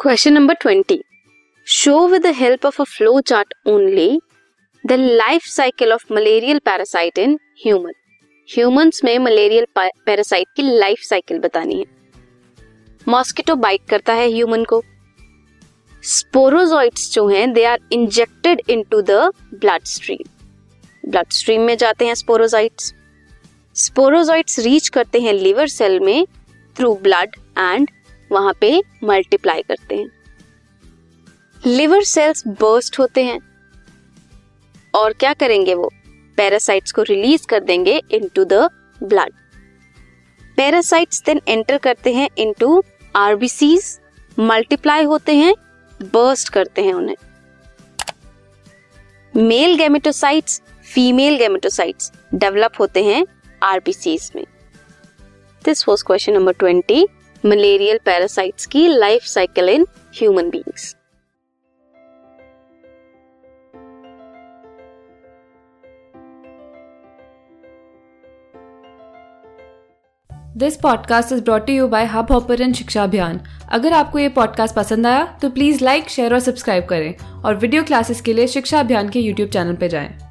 Question number twenty show with the help of a flow chart only the life cycle of malarial parasite in human humans में malarial parasite की life cycle बतानी है। Mosquito bite करता है human को। Sporozoites जो हैं they are injected into the blood stream blood stream में जाते हैं स्पोरोजॉइट्स स्पोरोजॉइट्स रीच करते हैं लिवर सेल में थ्रू ब्लड एंड वहाँ पे मल्टीप्लाई करते हैं। लिवर सेल्स बर्स्ट होते हैं। और क्या करेंगे वो? पैरासाइट्स को रिलीज़ कर देंगे into the blood parasites then enter करते हैं इनटू आरबीसीज मल्टीप्लाई होते हैं बर्स्ट करते हैं उन्हें। Male gametocytes female gametocytes develop होते हैं आरबीसीज में। This was question number twenty malarial parasites की life cycle in human beings this podcast is brought you by Hubhopper शिक्षा अभियान अगर आपको ये पॉडकास्ट पसंद आया तो प्लीज़ लाइक शेयर और सब्सक्राइब करें और वीडियो क्लासेस के लिए शिक्षा अभियान के यूट्यूब चैनल पर जाएँ।